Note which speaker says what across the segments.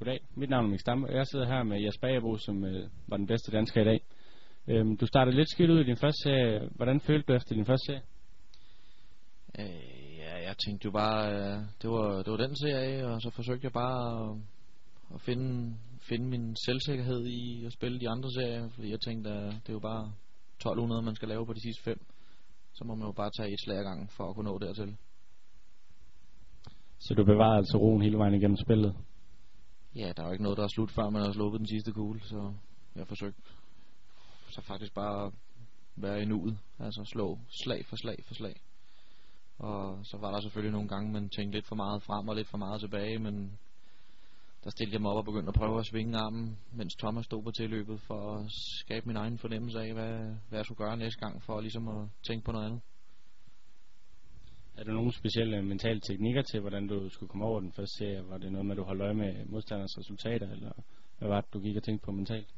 Speaker 1: Goddag, mit navn er Mik Stam, og jeg sidder her med Jesper Agerbo, som øh, var den bedste dansker i dag. Øhm, du startede lidt skidt ud i din første serie. Hvordan følte du efter din første serie?
Speaker 2: Øh, ja, jeg tænkte jo bare, øh, det, var, det var den serie, og så forsøgte jeg bare at, at finde, finde min selvsikkerhed i at spille de andre serier, fordi jeg tænkte, at det er jo bare 1200, man skal lave på de sidste fem. Så må man jo bare tage et slag ad gangen for at kunne nå dertil.
Speaker 1: Så du bevarede altså roen hele vejen igennem spillet?
Speaker 2: Ja, der er jo ikke noget, der er slut, før man har sluppet den sidste kugle, så jeg forsøgte så faktisk bare at være i nuet, altså slå slag for slag for slag. Og så var der selvfølgelig nogle gange, man tænkte lidt for meget frem og lidt for meget tilbage, men der stillede jeg mig op og begyndte at prøve at svinge armen, mens Thomas stod på tilløbet for at skabe min egen fornemmelse af, hvad, hvad jeg skulle gøre næste gang, for ligesom at tænke på noget andet.
Speaker 1: Er der nogle specielle mentale teknikker til, hvordan du skulle komme over den første serie? Var det noget med, at du holdt øje med modstanders resultater, eller hvad var det, du gik og tænkte på mentalt?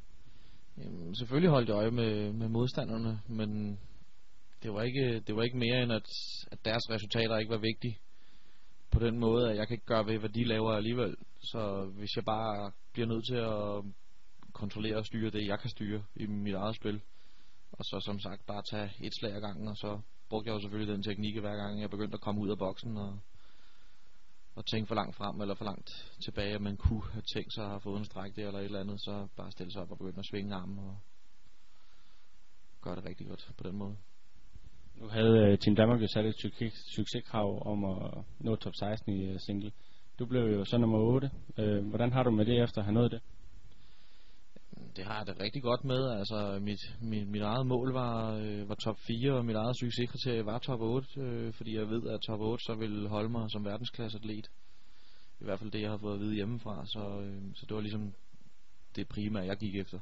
Speaker 2: Jamen, selvfølgelig holdt jeg øje med, med modstanderne, men det var ikke, det var ikke mere end, at, at deres resultater ikke var vigtige. På den måde, at jeg kan ikke gøre ved, hvad de laver alligevel. Så hvis jeg bare bliver nødt til at kontrollere og styre det, jeg kan styre i mit eget spil, og så som sagt bare tage et slag ad gangen, og så brugte jeg jo selvfølgelig den teknik hver gang, jeg begyndte at komme ud af boksen og, og tænke for langt frem eller for langt tilbage, at man kunne have tænkt sig at have fået en stræk der eller et eller andet, så bare stille sig op og begynde at svinge armen og gøre det rigtig godt på den måde.
Speaker 1: Nu havde uh, Team Danmark jo sat et succeskrav om at nå top 16 i uh, single. Du blev jo så nummer 8. Uh, øh, hvordan har du med det efter at have nået det?
Speaker 2: Det har jeg det rigtig godt med. Altså, mit, mit, mit eget mål var, øh, var top 4, og mit eget succeskriterie var top 8, øh, fordi jeg ved, at top 8 så vil holde mig som verdensklasseatlet. I hvert fald det, jeg har fået at vide hjemmefra, så, øh, så det var ligesom det primære, jeg gik efter.